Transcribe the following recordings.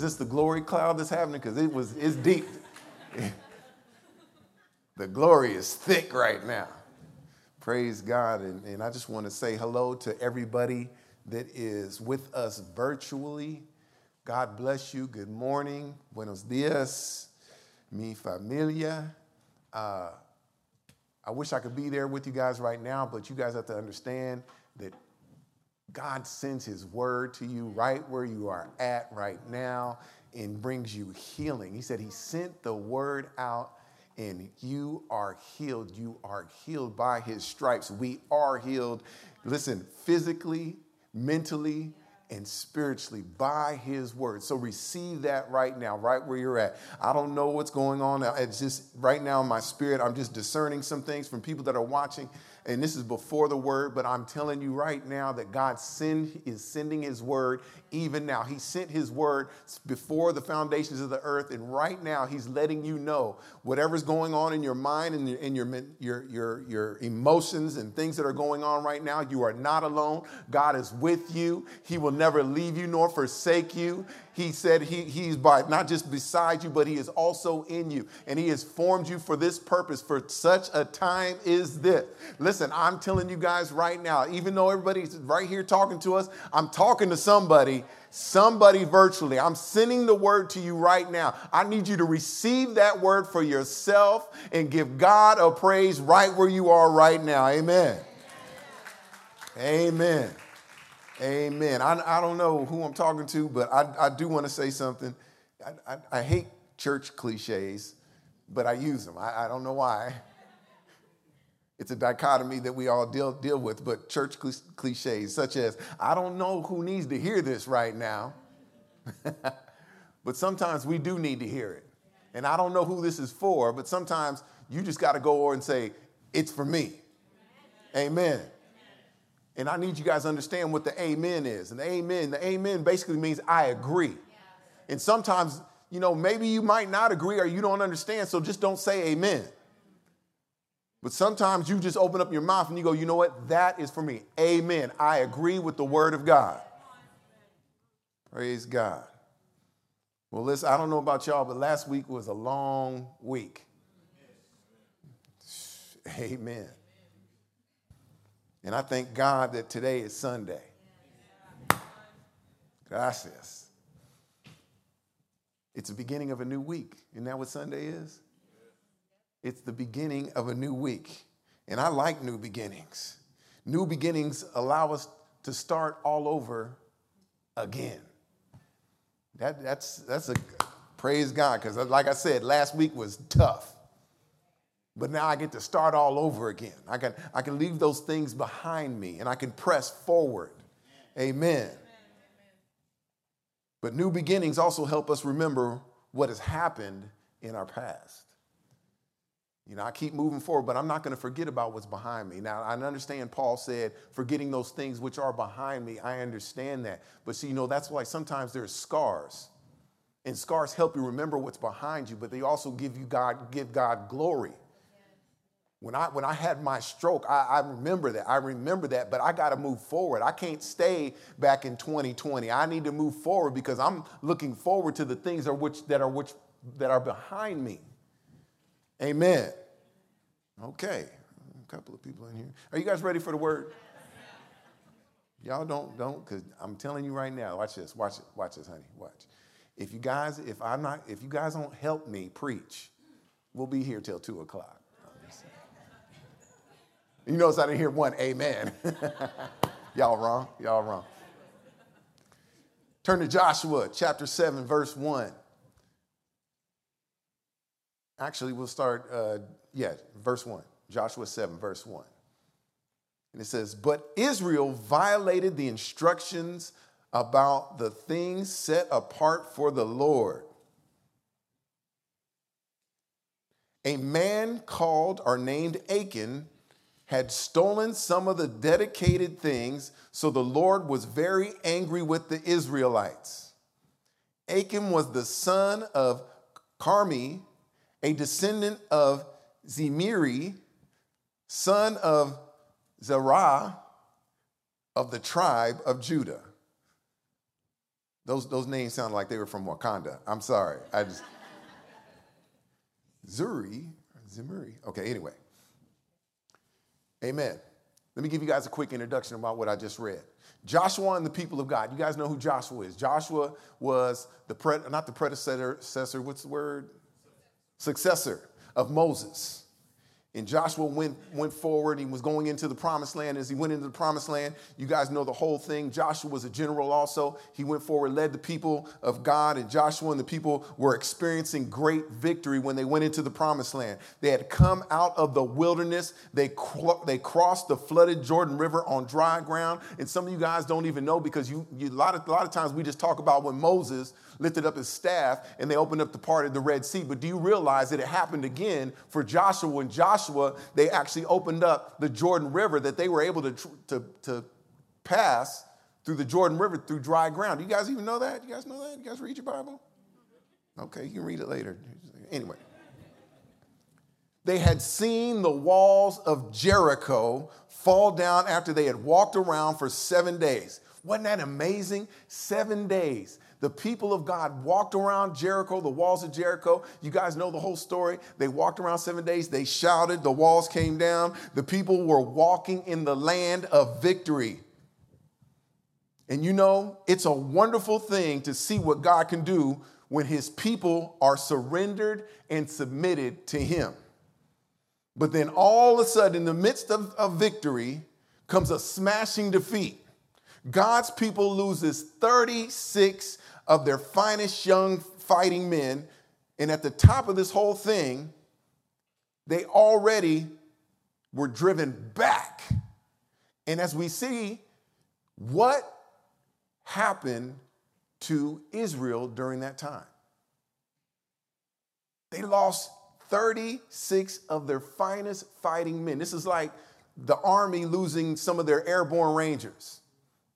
Is this the glory cloud that's happening? Because it was it's deep. the glory is thick right now. Praise God. And, and I just want to say hello to everybody that is with us virtually. God bless you. Good morning. Buenos dias. Mi familia. Uh, I wish I could be there with you guys right now, but you guys have to understand that God sends His word to you right where you are at right now and brings you healing. He said He sent the word out and you are healed. You are healed by His stripes. We are healed. Listen, physically, mentally, and spiritually by his word. So receive that right now, right where you're at. I don't know what's going on. It's just right now in my spirit, I'm just discerning some things from people that are watching and this is before the word, but I'm telling you right now that God send, is sending his word even now. He sent his word before the foundations of the earth, and right now he's letting you know whatever's going on in your mind and in your, your, your, your emotions and things that are going on right now, you are not alone. God is with you. He will never leave you nor forsake you. He said he, he's by not just beside you, but he is also in you. And he has formed you for this purpose, for such a time is this. Listen, I'm telling you guys right now, even though everybody's right here talking to us, I'm talking to somebody, somebody virtually. I'm sending the word to you right now. I need you to receive that word for yourself and give God a praise right where you are right now. Amen. Amen. Amen. I, I don't know who I'm talking to, but I, I do want to say something. I, I, I, hate church cliches, but I use them. I, I don't know why. It's a dichotomy that we all deal, deal with, but church cliches, such as, I don't know who needs to hear this right now, but sometimes we do need to hear it. And I don't know who this is for, but sometimes you just got to go over and say, It's for me. Amen. And I need you guys to understand what the amen is. And the amen, the amen basically means I agree. And sometimes, you know, maybe you might not agree or you don't understand, so just don't say amen. But sometimes you just open up your mouth and you go, you know what? That is for me. Amen. I agree with the word of God. Praise God. Well, listen, I don't know about y'all, but last week was a long week. Amen. And I thank God that today is Sunday. Gracias. It's the beginning of a new week. Isn't that what Sunday is? It's the beginning of a new week. And I like new beginnings. New beginnings allow us to start all over again. That, that's, that's a praise God, because like I said, last week was tough. But now I get to start all over again. I can, I can leave those things behind me and I can press forward. Amen. Amen. But new beginnings also help us remember what has happened in our past. You know, I keep moving forward, but I'm not going to forget about what's behind me. Now, I understand Paul said, forgetting those things which are behind me. I understand that. But see, you know, that's why sometimes there's scars. And scars help you remember what's behind you, but they also give you God, give God glory. When I, when I had my stroke, I, I remember that. I remember that, but I got to move forward. I can't stay back in 2020. I need to move forward because I'm looking forward to the things are which, that, are which, that are behind me. Amen. Okay, a couple of people in here. Are you guys ready for the word? Y'all don't, don't, because I'm telling you right now, watch this, watch it, watch this, honey, watch. If you guys, if I'm not, if you guys don't help me preach, we'll be here till two o'clock. You notice I didn't hear one amen. Y'all wrong. Y'all wrong. Turn to Joshua chapter 7, verse 1. Actually, we'll start, uh, yeah, verse 1. Joshua 7, verse 1. And it says, But Israel violated the instructions about the things set apart for the Lord a man called or named Achan had stolen some of the dedicated things, so the Lord was very angry with the Israelites. Achan was the son of Carmi, a descendant of Zimiri, son of Zerah of the tribe of Judah. Those, those names sound like they were from Wakanda. I'm sorry. I just Zuri, Zimuri. Okay, anyway. Amen. Let me give you guys a quick introduction about what I just read. Joshua and the people of God. You guys know who Joshua is. Joshua was the pre- not the predecessor, what's the word? Successor of Moses. And Joshua went, went forward. He was going into the promised land. As he went into the promised land, you guys know the whole thing. Joshua was a general also. He went forward, led the people of God, and Joshua and the people were experiencing great victory when they went into the promised land. They had come out of the wilderness. They, they crossed the flooded Jordan River on dry ground. And some of you guys don't even know because you, you a, lot of, a lot of times we just talk about when Moses lifted up his staff and they opened up the part of the Red Sea. But do you realize that it happened again for Joshua? When Joshua, they actually opened up the Jordan River that they were able to, to, to pass through the Jordan River through dry ground. Do you guys even know that? You guys know that? You guys read your Bible? Okay, you can read it later. Anyway. They had seen the walls of Jericho fall down after they had walked around for seven days. Wasn't that amazing? Seven days. The people of God walked around Jericho, the walls of Jericho. You guys know the whole story. They walked around seven days. They shouted. The walls came down. The people were walking in the land of victory. And you know, it's a wonderful thing to see what God can do when his people are surrendered and submitted to him. But then all of a sudden, in the midst of, of victory, comes a smashing defeat. God's people loses 36 of their finest young fighting men. And at the top of this whole thing, they already were driven back. And as we see, what happened to Israel during that time? They lost 36 of their finest fighting men. This is like the army losing some of their airborne rangers.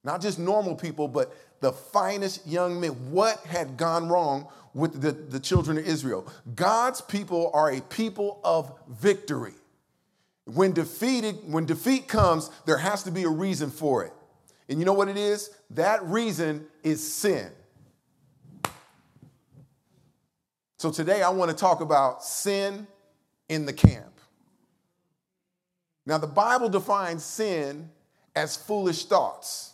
Not just normal people, but the finest young men. What had gone wrong with the, the children of Israel? God's people are a people of victory. When defeated, when defeat comes, there has to be a reason for it. And you know what it is? That reason is sin. So today I want to talk about sin in the camp. Now, the Bible defines sin as foolish thoughts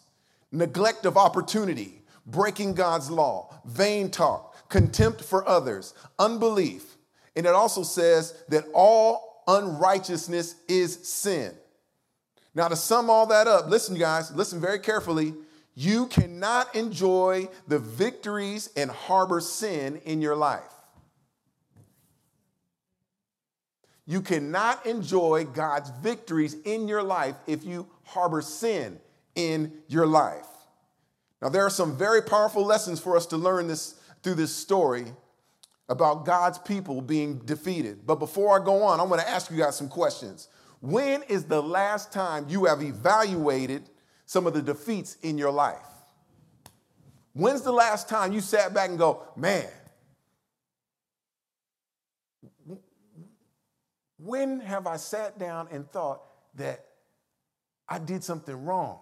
neglect of opportunity, breaking God's law, vain talk, contempt for others, unbelief. And it also says that all unrighteousness is sin. Now, to sum all that up, listen, guys, listen very carefully. You cannot enjoy the victories and harbor sin in your life. You cannot enjoy God's victories in your life if you harbor sin in your life. Now, there are some very powerful lessons for us to learn this through this story about God's people being defeated. But before I go on, I'm going to ask you guys some questions. When is the last time you have evaluated some of the defeats in your life? When's the last time you sat back and go, man, when have I sat down and thought that I did something wrong?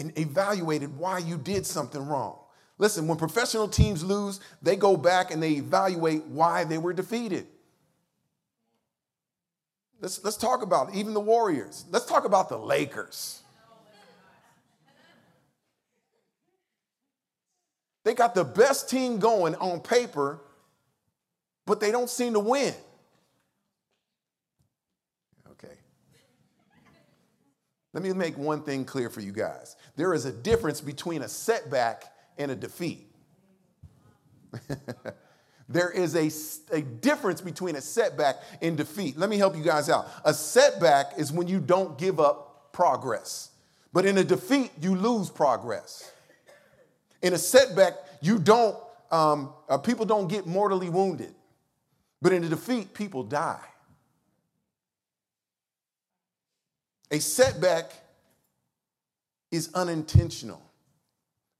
And evaluated why you did something wrong. Listen, when professional teams lose, they go back and they evaluate why they were defeated. Let's, let's talk about it. even the Warriors. Let's talk about the Lakers. They got the best team going on paper, but they don't seem to win. Let me make one thing clear for you guys. There is a difference between a setback and a defeat. there is a, a difference between a setback and defeat. Let me help you guys out. A setback is when you don't give up progress, but in a defeat, you lose progress. In a setback, you don't um, uh, people don't get mortally wounded, but in a defeat, people die. A setback is unintentional.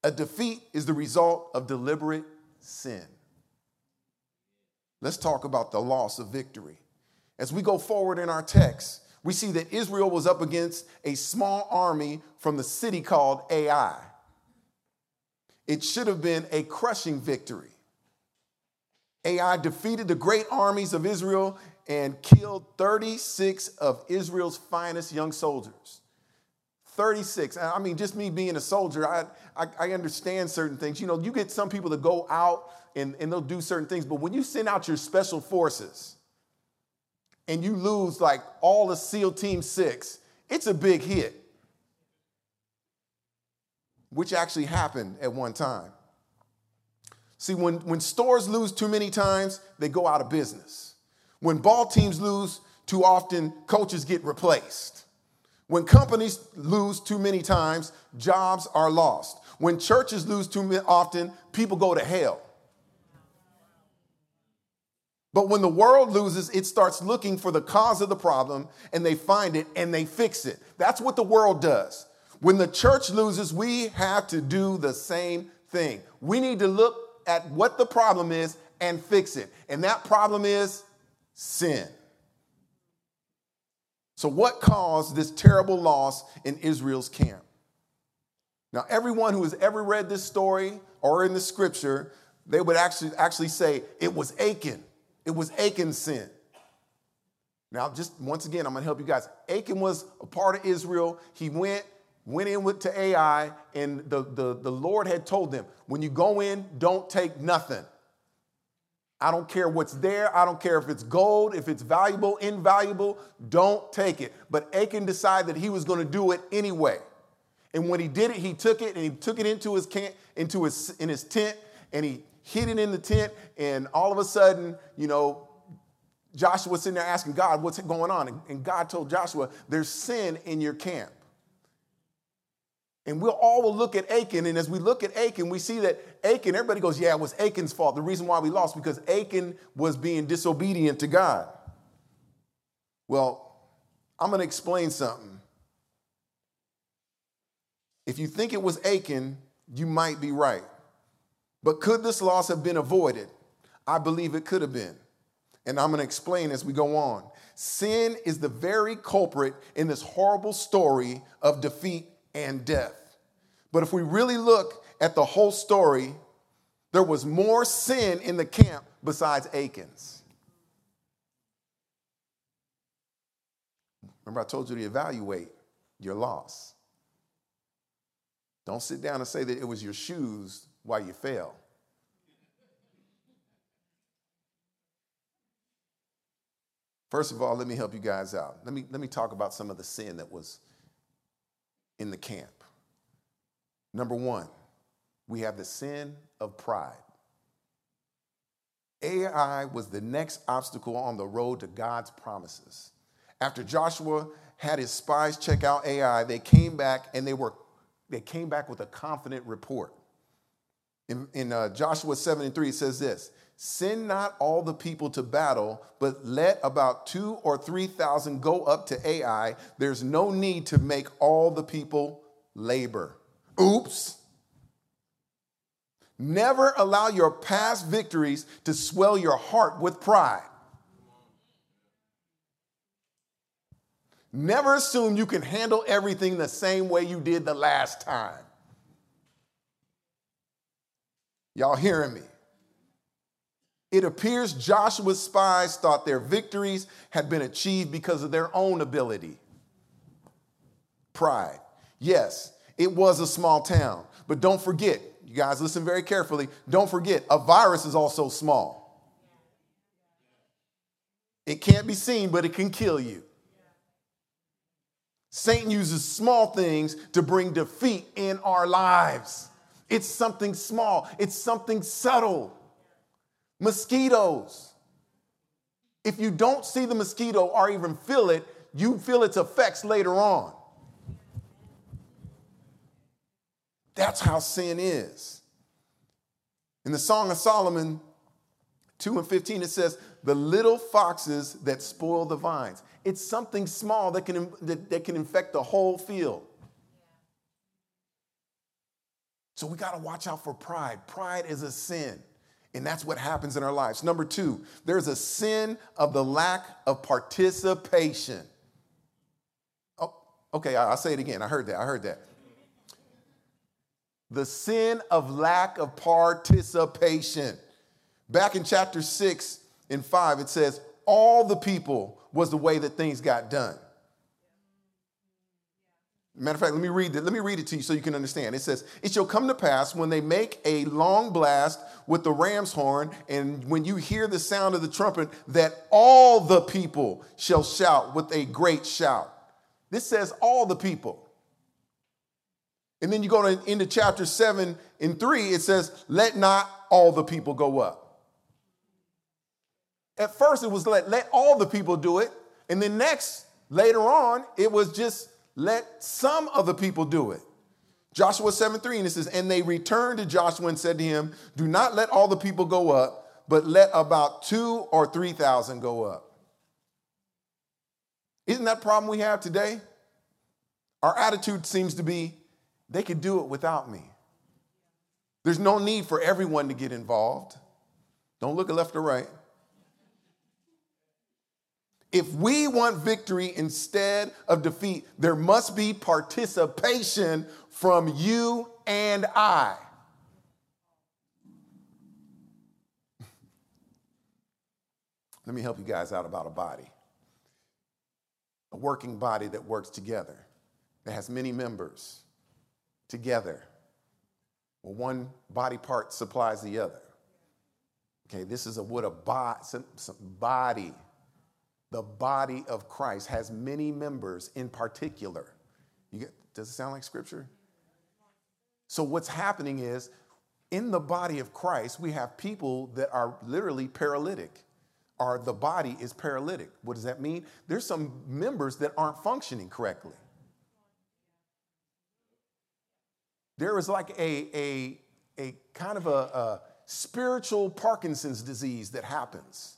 A defeat is the result of deliberate sin. Let's talk about the loss of victory. As we go forward in our text, we see that Israel was up against a small army from the city called Ai. It should have been a crushing victory. Ai defeated the great armies of Israel and killed 36 of Israel's finest young soldiers. 36. I mean, just me being a soldier, I, I, I, understand certain things. You know, you get some people that go out and, and they'll do certain things, but when you send out your special forces and you lose like all the SEAL Team Six, it's a big hit, which actually happened at one time. See, when, when stores lose too many times, they go out of business. When ball teams lose too often, coaches get replaced. When companies lose too many times, jobs are lost. When churches lose too often, people go to hell. But when the world loses, it starts looking for the cause of the problem and they find it and they fix it. That's what the world does. When the church loses, we have to do the same thing. We need to look at what the problem is and fix it. And that problem is sin. So, what caused this terrible loss in Israel's camp? Now, everyone who has ever read this story or in the scripture, they would actually, actually say it was Achan. It was Achan's sin. Now, just once again, I'm going to help you guys. Achan was a part of Israel. He went, went in with, to Ai, and the, the, the Lord had told them, when you go in, don't take nothing. I don't care what's there. I don't care if it's gold, if it's valuable, invaluable. Don't take it. But Achan decided that he was going to do it anyway. And when he did it, he took it and he took it into his camp, into his in his tent, and he hid it in the tent. And all of a sudden, you know, Joshua was sitting there asking God, "What's going on?" And God told Joshua, "There's sin in your camp." And we'll all will look at Achan, and as we look at Achan, we see that Achan, everybody goes, yeah, it was Achan's fault. The reason why we lost because Achan was being disobedient to God. Well, I'm going to explain something. If you think it was Achan, you might be right. But could this loss have been avoided? I believe it could have been. And I'm going to explain as we go on. Sin is the very culprit in this horrible story of defeat and death. But if we really look at the whole story, there was more sin in the camp besides Achan's. Remember, I told you to evaluate your loss. Don't sit down and say that it was your shoes while you fell. First of all, let me help you guys out. Let me, let me talk about some of the sin that was in the camp. Number one, we have the sin of pride. Ai was the next obstacle on the road to God's promises. After Joshua had his spies check out Ai, they came back and they were they came back with a confident report. In, in uh, Joshua 7 and 3, it says this Send not all the people to battle, but let about two or 3,000 go up to Ai. There's no need to make all the people labor. Oops. Never allow your past victories to swell your heart with pride. Never assume you can handle everything the same way you did the last time. Y'all hearing me? It appears Joshua's spies thought their victories had been achieved because of their own ability. Pride. Yes, it was a small town. But don't forget, you guys listen very carefully, don't forget, a virus is also small. It can't be seen, but it can kill you. Satan uses small things to bring defeat in our lives. It's something small, it's something subtle. Mosquitoes. If you don't see the mosquito or even feel it, you feel its effects later on. That's how sin is. In the Song of Solomon 2 and 15, it says, The little foxes that spoil the vines. It's something small that can, that, that can infect the whole field. So we got to watch out for pride. Pride is a sin. And that's what happens in our lives. Number two, there's a sin of the lack of participation. Oh, okay, I'll say it again. I heard that. I heard that. The sin of lack of participation. Back in chapter 6 and 5, it says, All the people was the way that things got done. Matter of fact, let me read it. Let me read it to you so you can understand. It says, It shall come to pass when they make a long blast with the ram's horn, and when you hear the sound of the trumpet, that all the people shall shout with a great shout. This says all the people. And then you go to, into chapter 7 and 3, it says, Let not all the people go up. At first, it was let, let all the people do it. And then next, later on, it was just let some of the people do it. Joshua 7 3, and it says, And they returned to Joshua and said to him, Do not let all the people go up, but let about two or 3,000 go up. Isn't that problem we have today? Our attitude seems to be, they could do it without me. There's no need for everyone to get involved. Don't look left or right. If we want victory instead of defeat, there must be participation from you and I. Let me help you guys out about a body. A working body that works together, that has many members together. Well, one body part supplies the other. Okay, this is a what a body, body the body of Christ has many members in particular. Get, does it sound like scripture? So, what's happening is in the body of Christ, we have people that are literally paralytic, or the body is paralytic. What does that mean? There's some members that aren't functioning correctly. There is like a, a, a kind of a, a spiritual Parkinson's disease that happens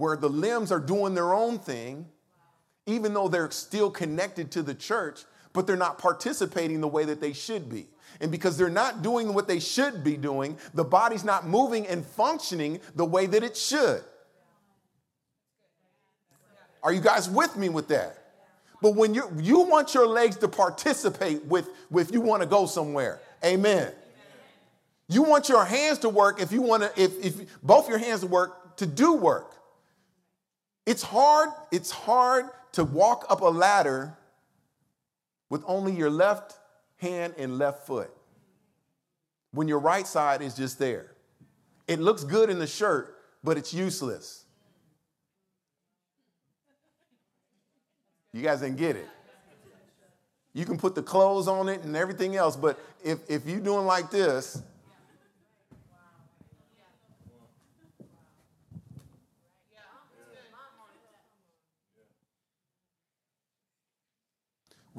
where the limbs are doing their own thing, even though they're still connected to the church, but they're not participating the way that they should be. And because they're not doing what they should be doing, the body's not moving and functioning the way that it should. Are you guys with me with that? But when you you want your legs to participate with, with you want to go somewhere. Amen. You want your hands to work if you want to, if, if both your hands to work to do work. It's hard, it's hard to walk up a ladder with only your left hand and left foot when your right side is just there. It looks good in the shirt, but it's useless. You guys didn't get it. You can put the clothes on it and everything else, but if, if you're doing like this,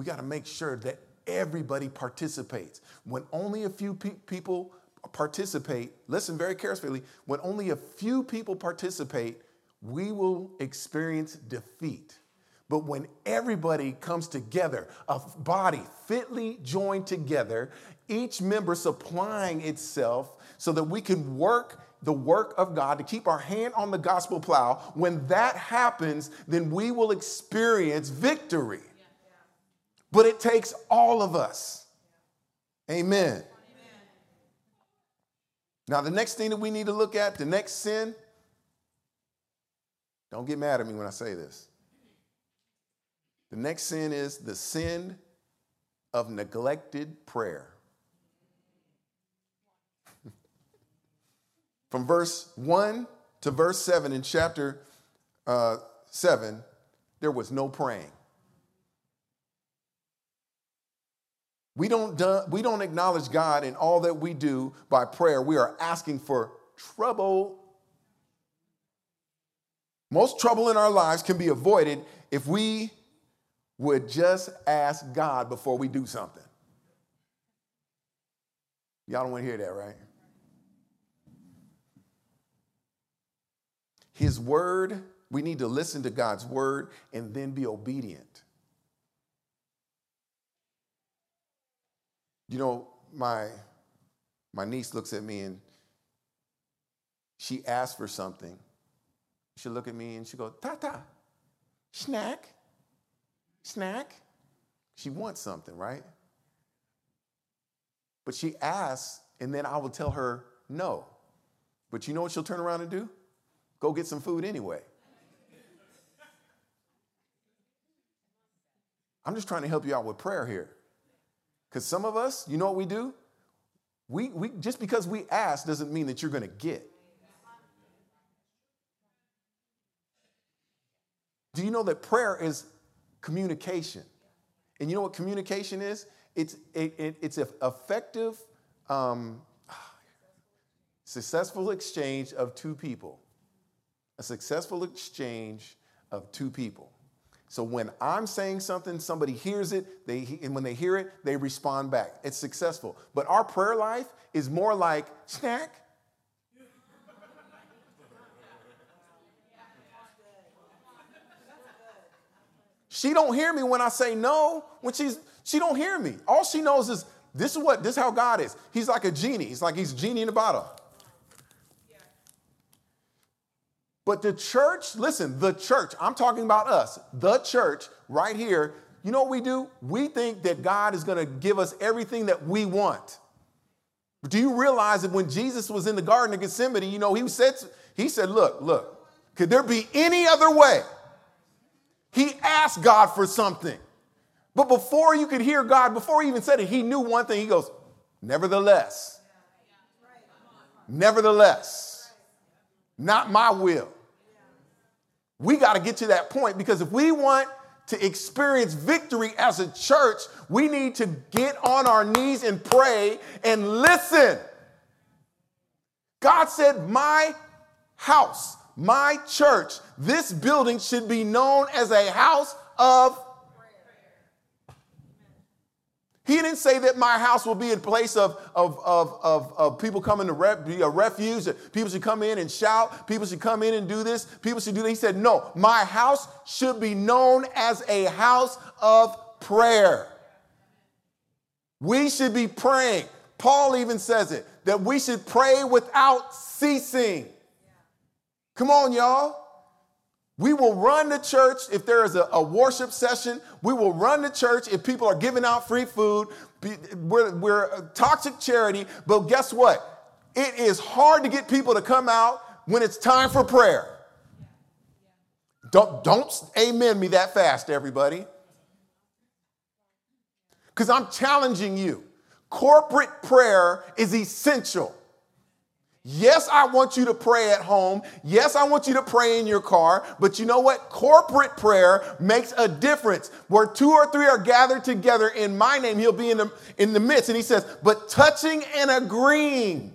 we got to make sure that everybody participates. When only a few pe- people participate, listen very carefully, when only a few people participate, we will experience defeat. But when everybody comes together, a body fitly joined together, each member supplying itself so that we can work the work of God, to keep our hand on the gospel plow, when that happens, then we will experience victory. But it takes all of us. Amen. Amen. Now, the next thing that we need to look at, the next sin, don't get mad at me when I say this. The next sin is the sin of neglected prayer. From verse 1 to verse 7 in chapter uh, 7, there was no praying. We don't, do, we don't acknowledge God in all that we do by prayer. We are asking for trouble. Most trouble in our lives can be avoided if we would just ask God before we do something. Y'all don't want to hear that, right? His word, we need to listen to God's word and then be obedient. You know, my my niece looks at me and she asks for something. She'll look at me and she go, Tata, snack, snack. She wants something, right? But she asks, and then I will tell her no. But you know what she'll turn around and do? Go get some food anyway. I'm just trying to help you out with prayer here. Because some of us, you know what we do? We, we, just because we ask doesn't mean that you're going to get. Do you know that prayer is communication? And you know what communication is? It's, it, it, it's effective, um, successful exchange of two people. A successful exchange of two people. So when I'm saying something, somebody hears it, they, and when they hear it, they respond back. It's successful. But our prayer life is more like snack. She don't hear me when I say no. When she's she don't hear me. All she knows is this is what this is how God is. He's like a genie. He's like he's genie in a bottle. But the church, listen, the church, I'm talking about us, the church right here, you know what we do? We think that God is going to give us everything that we want. Do you realize that when Jesus was in the Garden of Gethsemane, you know, he said, he said, look, look, could there be any other way? He asked God for something. But before you could hear God, before he even said it, he knew one thing. He goes, nevertheless, nevertheless, not my will. We got to get to that point because if we want to experience victory as a church, we need to get on our knees and pray and listen. God said, My house, my church, this building should be known as a house of he didn't say that my house will be a place of, of, of, of, of people coming to be a refuge, people should come in and shout, people should come in and do this, people should do that. He said, No, my house should be known as a house of prayer. We should be praying. Paul even says it that we should pray without ceasing. Come on, y'all. We will run the church if there is a, a, worship session. We will run the church if people are giving out free food. We're, we're a toxic charity, but guess what? It is hard to get people to come out when it's time for prayer. Don't, don't amen me that fast, everybody. Because I'm challenging you. Corporate prayer is essential. Yes, I want you to pray at home. Yes, I want you to pray in your car. But you know what? Corporate prayer makes a difference. Where two or three are gathered together in my name, he'll be in the, in the midst. And he says, but touching and agreeing.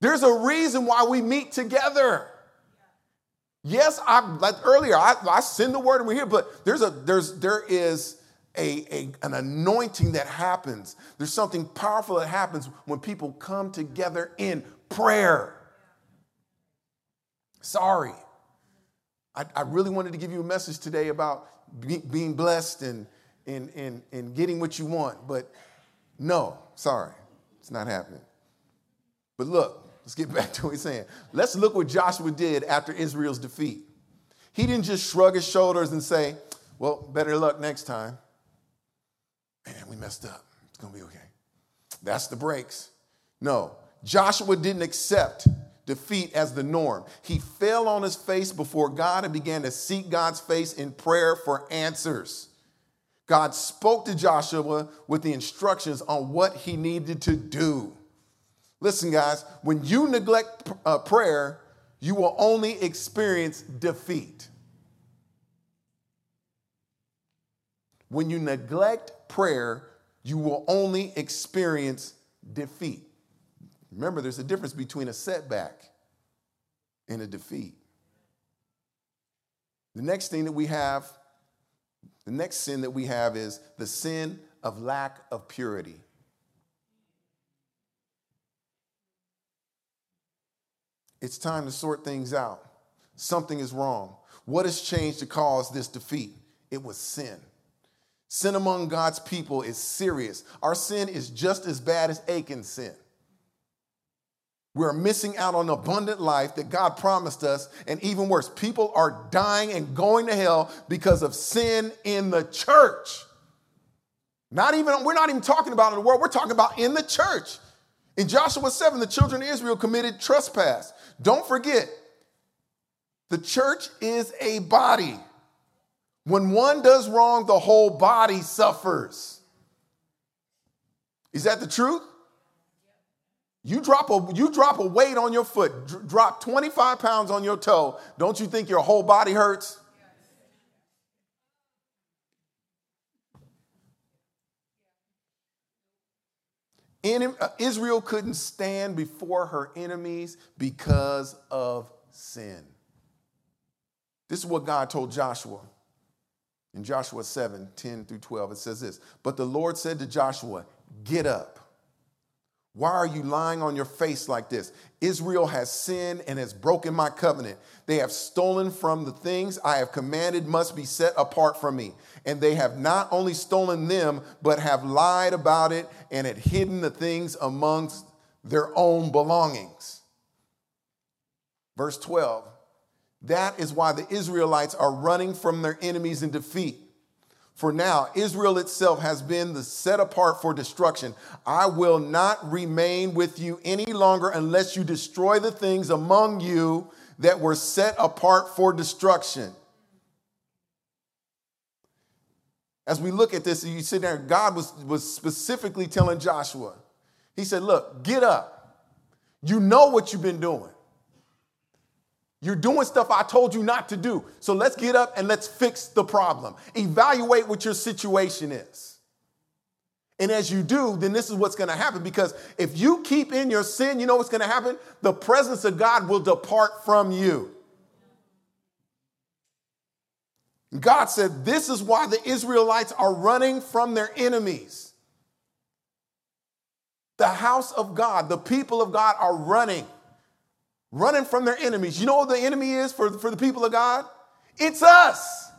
There's a reason why we meet together. Yes, I like earlier, I, I send the word and we're here, but there's a there's there is a, a, an anointing that happens. There's something powerful that happens when people come together in prayer. Sorry. I, I really wanted to give you a message today about be, being blessed and, and, and, and getting what you want, but no, sorry, it's not happening. But look, let's get back to what he's saying. Let's look what Joshua did after Israel's defeat. He didn't just shrug his shoulders and say, well, better luck next time man, we messed up. It's going to be okay. That's the breaks. No, Joshua didn't accept defeat as the norm. He fell on his face before God and began to seek God's face in prayer for answers. God spoke to Joshua with the instructions on what he needed to do. Listen, guys, when you neglect uh, prayer, you will only experience defeat. When you neglect prayer, you will only experience defeat. Remember, there's a difference between a setback and a defeat. The next thing that we have, the next sin that we have is the sin of lack of purity. It's time to sort things out. Something is wrong. What has changed to cause this defeat? It was sin. Sin among God's people is serious. Our sin is just as bad as Achan's sin. We're missing out on abundant life that God promised us. And even worse, people are dying and going to hell because of sin in the church. Not even, we're not even talking about in the world, we're talking about in the church. In Joshua 7, the children of Israel committed trespass. Don't forget, the church is a body. When one does wrong, the whole body suffers. Is that the truth? You drop a you drop a weight on your foot, drop 25 pounds on your toe. Don't you think your whole body hurts? Uh, Israel couldn't stand before her enemies because of sin. This is what God told Joshua in Joshua 7 10 through 12. It says this But the Lord said to Joshua, Get up. Why are you lying on your face like this? Israel has sinned and has broken my covenant. They have stolen from the things I have commanded must be set apart from me. And they have not only stolen them, but have lied about it and had hidden the things amongst their own belongings. Verse 12 That is why the Israelites are running from their enemies in defeat. For now, Israel itself has been the set apart for destruction. I will not remain with you any longer unless you destroy the things among you that were set apart for destruction. As we look at this, you sit there, God was, was specifically telling Joshua, He said, Look, get up. You know what you've been doing. You're doing stuff I told you not to do. So let's get up and let's fix the problem. Evaluate what your situation is. And as you do, then this is what's going to happen because if you keep in your sin, you know what's going to happen? The presence of God will depart from you. God said, This is why the Israelites are running from their enemies. The house of God, the people of God are running running from their enemies. You know what the enemy is for, for the people of God? It's us.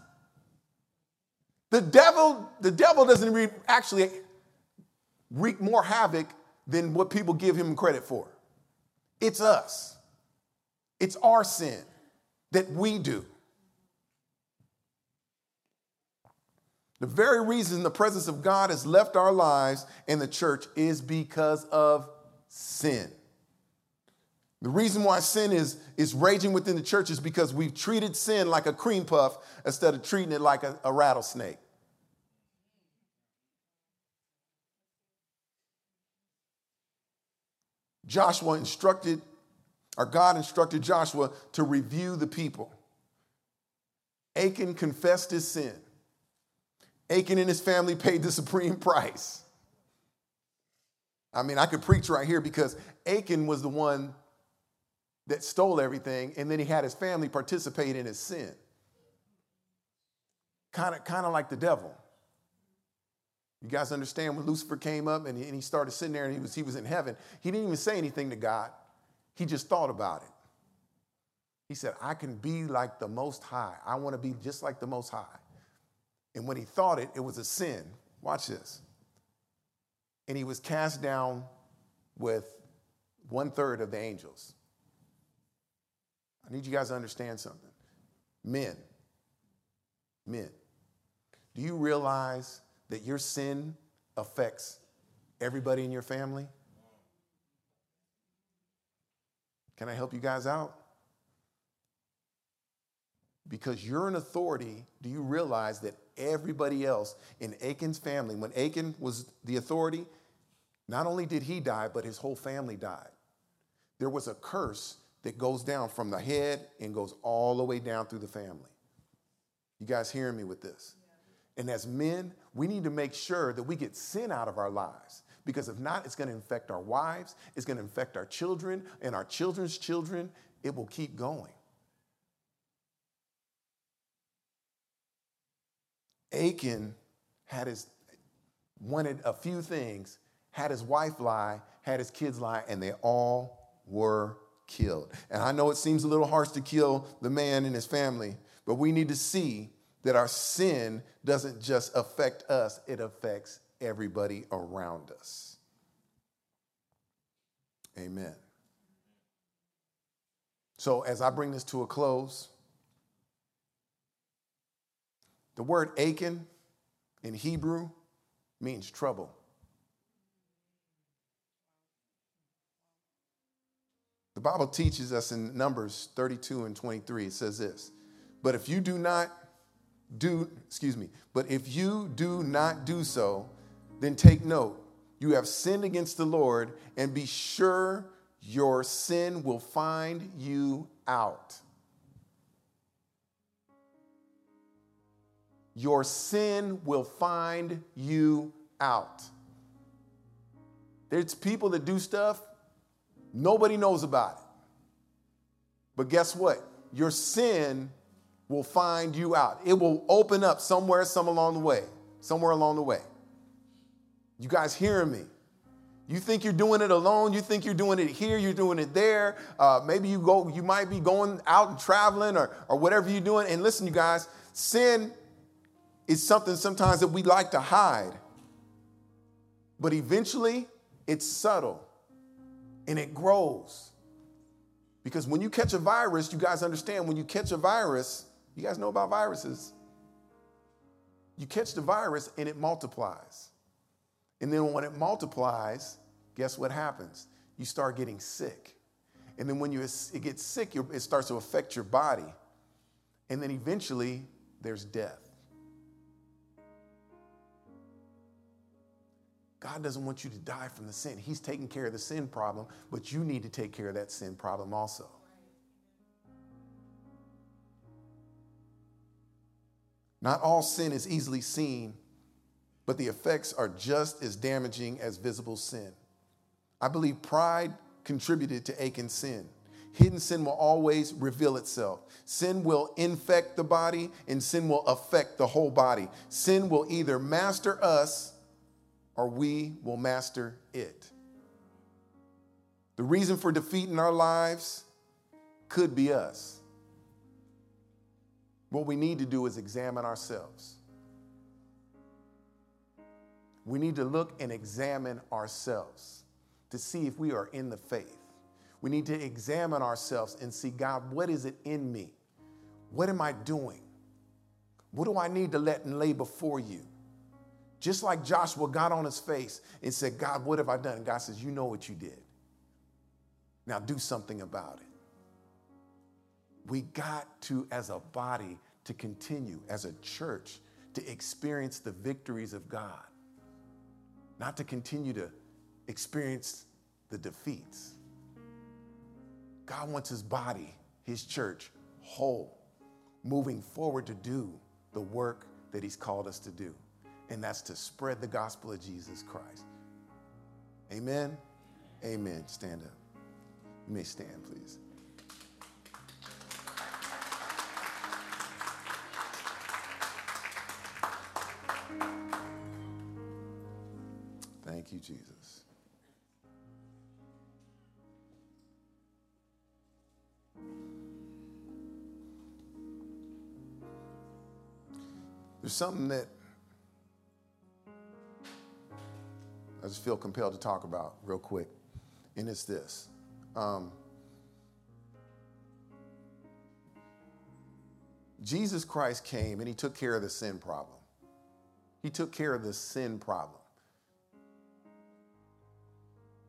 The devil, the devil doesn't re- actually wreak more havoc than what people give him credit for. It's us. It's our sin that we do. The very reason the presence of God has left our lives in the church is because of sin. The reason why sin is, is raging within the church is because we've treated sin like a cream puff instead of treating it like a, a rattlesnake. Joshua instructed, or God instructed Joshua to review the people. Achan confessed his sin. Achan and his family paid the supreme price. I mean, I could preach right here because Achan was the one that stole everything, and then he had his family participate in his sin. Kind of, kind of like the devil. You guys understand when Lucifer came up and he, and he started sitting there and he was, he was in heaven, he didn't even say anything to God. He just thought about it. He said, I can be like the Most High. I want to be just like the Most High. And when he thought it, it was a sin. Watch this. And he was cast down with one third of the angels. I need you guys to understand something. Men, men, do you realize that your sin affects everybody in your family? Can I help you guys out? Because you're an authority, do you realize that everybody else in Achan's family, when Achan was the authority, not only did he die, but his whole family died. There was a curse that goes down from the head and goes all the way down through the family. You guys hearing me with this? And as men, we need to make sure that we get sin out of our lives. Because if not, it's going to infect our wives, it's going to infect our children and our children's children. It will keep going. Achan had his wanted a few things, had his wife lie, had his kids lie, and they all were killed. And I know it seems a little harsh to kill the man and his family, but we need to see that our sin doesn't just affect us, it affects everybody around us. Amen. So, as I bring this to a close, the word Achan in Hebrew means trouble. Bible teaches us in Numbers 32 and 23, it says this But if you do not do, excuse me, but if you do not do so, then take note. You have sinned against the Lord, and be sure your sin will find you out. Your sin will find you out. There's people that do stuff nobody knows about it. But guess what? Your sin will find you out. It will open up somewhere, some along the way, somewhere along the way. You guys hearing me? You think you're doing it alone. You think you're doing it here. You're doing it there. Uh, maybe you go. You might be going out and traveling or or whatever you're doing. And listen, you guys, sin is something sometimes that we like to hide, but eventually it's subtle and it grows. Because when you catch a virus, you guys understand when you catch a virus, you guys know about viruses. You catch the virus and it multiplies. And then when it multiplies, guess what happens? You start getting sick. And then when you, it gets sick, it starts to affect your body. And then eventually, there's death. God doesn't want you to die from the sin. He's taking care of the sin problem, but you need to take care of that sin problem also. Not all sin is easily seen, but the effects are just as damaging as visible sin. I believe pride contributed to Achan's sin. Hidden sin will always reveal itself. Sin will infect the body, and sin will affect the whole body. Sin will either master us or we will master it. The reason for defeat in our lives could be us. What we need to do is examine ourselves. We need to look and examine ourselves to see if we are in the faith. We need to examine ourselves and see, God, what is it in me? What am I doing? What do I need to let and lay before you? Just like Joshua got on his face and said, God, what have I done? And God says, You know what you did. Now do something about it. We got to, as a body, to continue as a church to experience the victories of God, not to continue to experience the defeats. God wants his body, his church, whole, moving forward to do the work that he's called us to do, and that's to spread the gospel of Jesus Christ. Amen. Amen. Stand up. You may stand, please. Thank you, Jesus. There's something that I just feel compelled to talk about real quick, and it's this. Um, Jesus Christ came and he took care of the sin problem. He took care of the sin problem.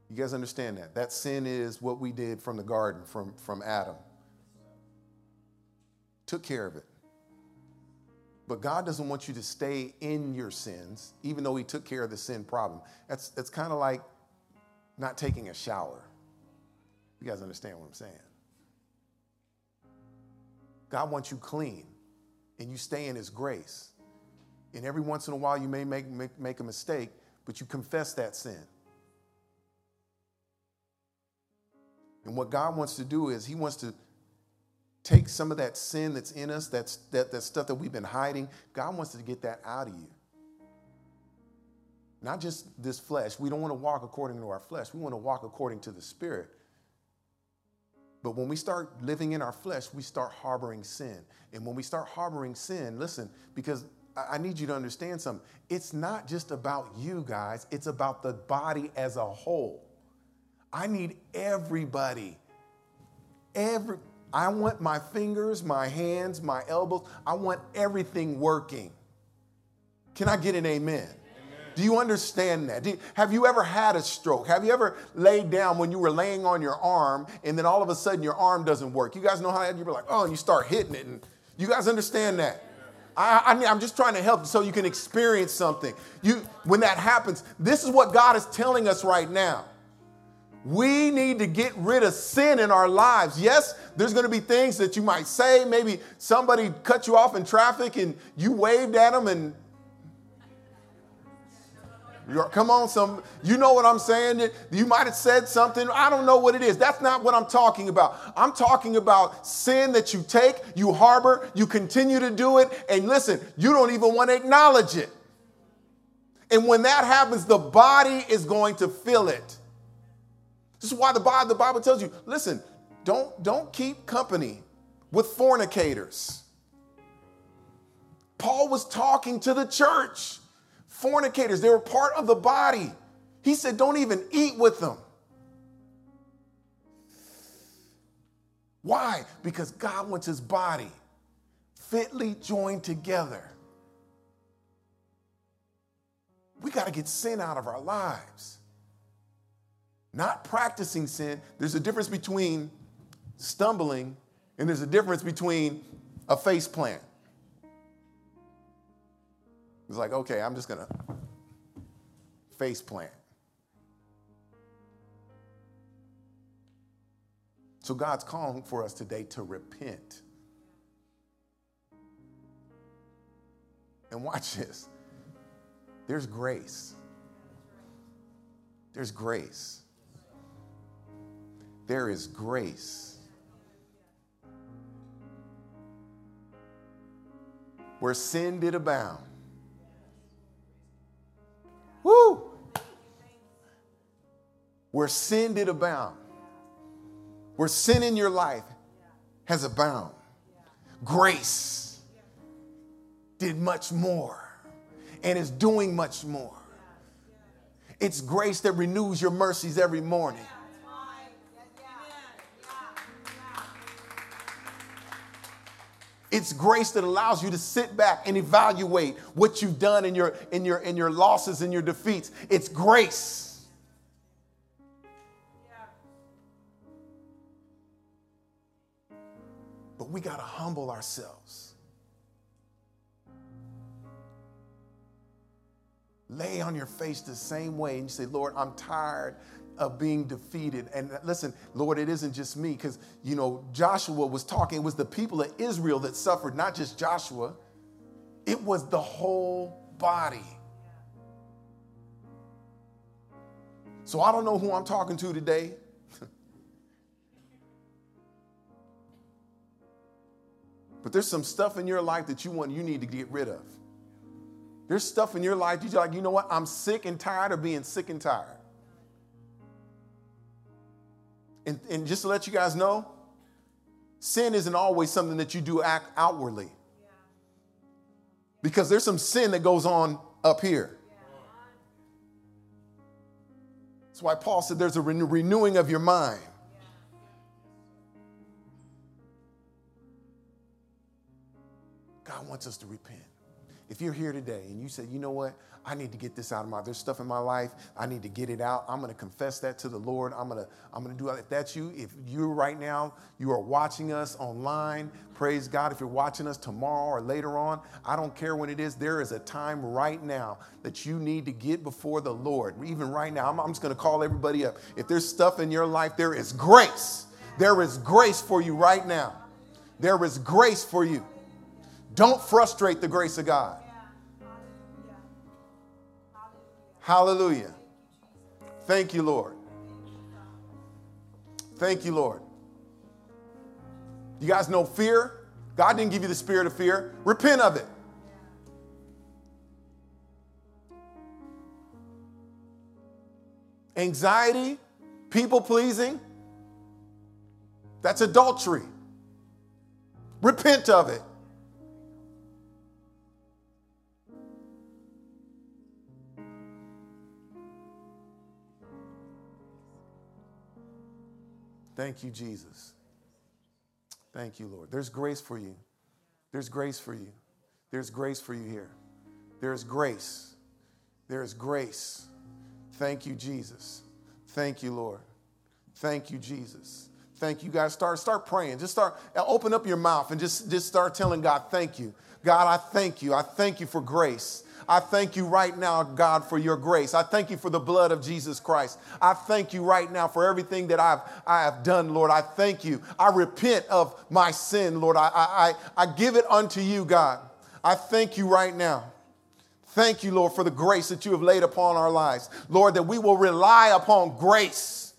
You guys understand that? That sin is what we did from the garden, from, from Adam. Took care of it. But God doesn't want you to stay in your sins, even though He took care of the sin problem. That's, that's kind of like not taking a shower. You guys understand what I'm saying? God wants you clean, and you stay in His grace. And every once in a while, you may make, make, make a mistake, but you confess that sin. And what God wants to do is He wants to take some of that sin that's in us, that's, that, that stuff that we've been hiding. God wants to get that out of you. Not just this flesh. We don't want to walk according to our flesh. We want to walk according to the Spirit. But when we start living in our flesh, we start harboring sin. And when we start harboring sin, listen, because I need you to understand something. It's not just about you guys, it's about the body as a whole. I need everybody. Every I want my fingers, my hands, my elbows, I want everything working. Can I get an amen? Do you understand that? You, have you ever had a stroke? Have you ever laid down when you were laying on your arm and then all of a sudden your arm doesn't work? You guys know how you were like, oh, and you start hitting it. And you guys understand that? I, I mean, I'm just trying to help so you can experience something. You, when that happens, this is what God is telling us right now. We need to get rid of sin in our lives. Yes, there's going to be things that you might say. Maybe somebody cut you off in traffic and you waved at them and Come on, some you know what I'm saying? You might have said something. I don't know what it is. That's not what I'm talking about. I'm talking about sin that you take, you harbor, you continue to do it, and listen, you don't even want to acknowledge it. And when that happens, the body is going to feel it. This is why the Bible, the Bible tells you, listen, don't, don't keep company with fornicators. Paul was talking to the church fornicators. They were part of the body. He said, don't even eat with them. Why? Because God wants his body fitly joined together. We got to get sin out of our lives. Not practicing sin. There's a difference between stumbling and there's a difference between a face plant. It's like, okay, I'm just going to face plant. So God's calling for us today to repent. And watch this. There's grace. There's grace. There is grace. Where sin did abound, Woo! Where sin did abound, where sin in your life has abound, grace did much more and is doing much more. It's grace that renews your mercies every morning. It's grace that allows you to sit back and evaluate what you've done in your, in your, in your losses and your defeats. It's grace. But we got to humble ourselves. Lay on your face the same way and you say, Lord, I'm tired of being defeated. And listen, Lord, it isn't just me, because, you know, Joshua was talking, it was the people of Israel that suffered, not just Joshua, it was the whole body. So I don't know who I'm talking to today. but there's some stuff in your life that you want you need to get rid of. There's stuff in your life you're like, you know what? I'm sick and tired of being sick and tired. And, and just to let you guys know, sin isn't always something that you do act outwardly. Because there's some sin that goes on up here. That's why Paul said there's a renewing of your mind. God wants us to repent. If you're here today and you say, you know what, I need to get this out of my, there's stuff in my life, I need to get it out. I'm to confess that to the Lord. I'm to, I'm to do it. If that's you, if you right now, you are watching us online, praise God. If you're watching us tomorrow or later on, I don't care when it is, there is a time right now that you need to get before the Lord. Even right now, I'm, I'm just to call everybody up. If there's stuff in your life, there is grace. There is grace for you right now. There is grace for you. Don't frustrate the grace of God. Hallelujah. Thank you, Lord. Thank you, Lord. You guys know fear? God didn't give you the spirit of fear. Repent of it. Anxiety, people pleasing, That's adultery. Repent of it. Thank you, Jesus. Thank you, Lord. There's grace for you. There's grace for you. There's grace for you here. There's grace. There's grace. Thank you, Jesus. Thank you, Lord. Thank you, Jesus. Thank you, guys. Start, start praying. Just start, open up your mouth and just, just start telling God, thank you. God, I thank you. I thank you for grace. I thank you right now, God, for your grace. I thank you for the blood of Jesus Christ. I thank you right now for everything that I've, I have done, Lord. I thank you. I repent of my sin, Lord. I, I, I give it unto you, God. I thank you right now. Thank you, Lord, for the grace that you have laid upon our lives. Lord, that we will rely upon grace.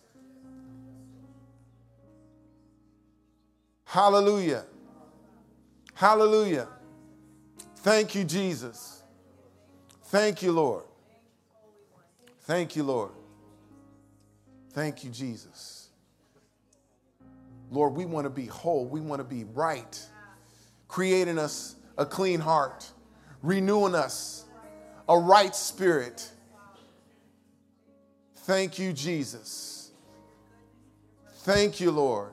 Hallelujah. Hallelujah. Thank you, Jesus. Thank you, Lord. Thank you, Lord. Thank you, Jesus. Lord, we want to be whole. We want to be right. Creating us a clean heart, renewing us a right spirit. Thank you, Jesus. Thank you, Lord.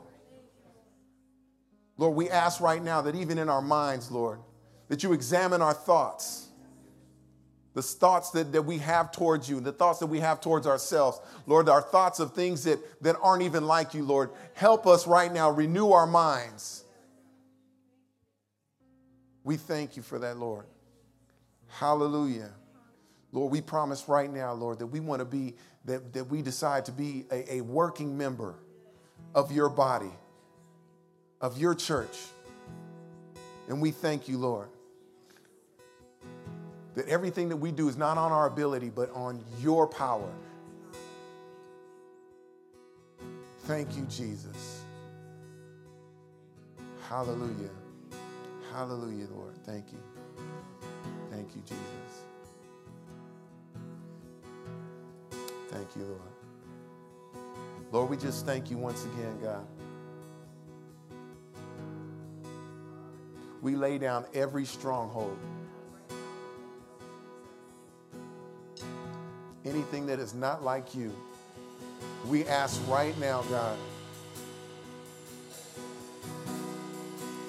Lord, we ask right now that even in our minds, Lord, that you examine our thoughts, the thoughts that, that we have towards you, the thoughts that we have towards ourselves. Lord, our thoughts of things that, that aren't even like you, Lord. Help us right now, renew our minds. We thank you for that, Lord. Hallelujah. Lord, we promise right now, Lord, that we want to be, that, that we decide to be a, a working member of your body, of your church. And we thank you, Lord, that everything that we do is not on our ability, but on your power. Thank you, Jesus. Hallelujah. Hallelujah, Lord. Thank you. Thank you, Jesus. Thank you, Lord. Lord, we just thank you once again, God. We lay down every stronghold. Anything that is not like you, we ask right now, God.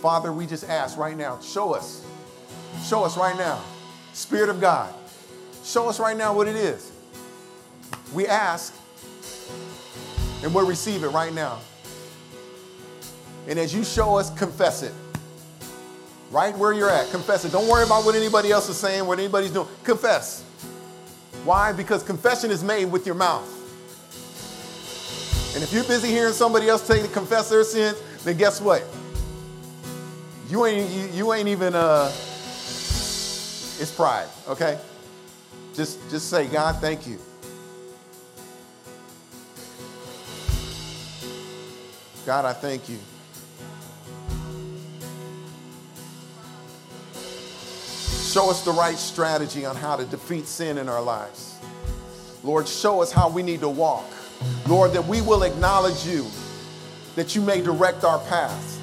Father, we just ask right now, show us. Show us right now. Spirit of God, show us right now what it is. We ask and we'll receive it right now. And as you show us, confess it. Right where you're at, confess it. Don't worry about what anybody else is saying, what anybody's doing. Confess. Why? Because confession is made with your mouth. And if you're busy hearing somebody else say to confess their sins, then guess what? You ain't you, you ain't even uh it's pride, okay? Just just say, God, thank you. God, I thank you. Show us the right strategy on how to defeat sin in our lives. Lord, show us how we need to walk. Lord, that we will acknowledge you, that you may direct our paths.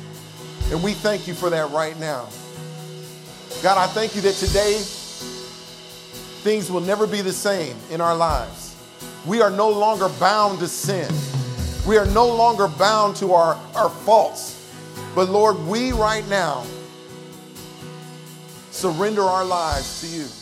And we thank you for that right now. God, I thank you that today things will never be the same in our lives. We are no longer bound to sin. We are no longer bound to our, our faults. But Lord, we right now surrender our lives to you.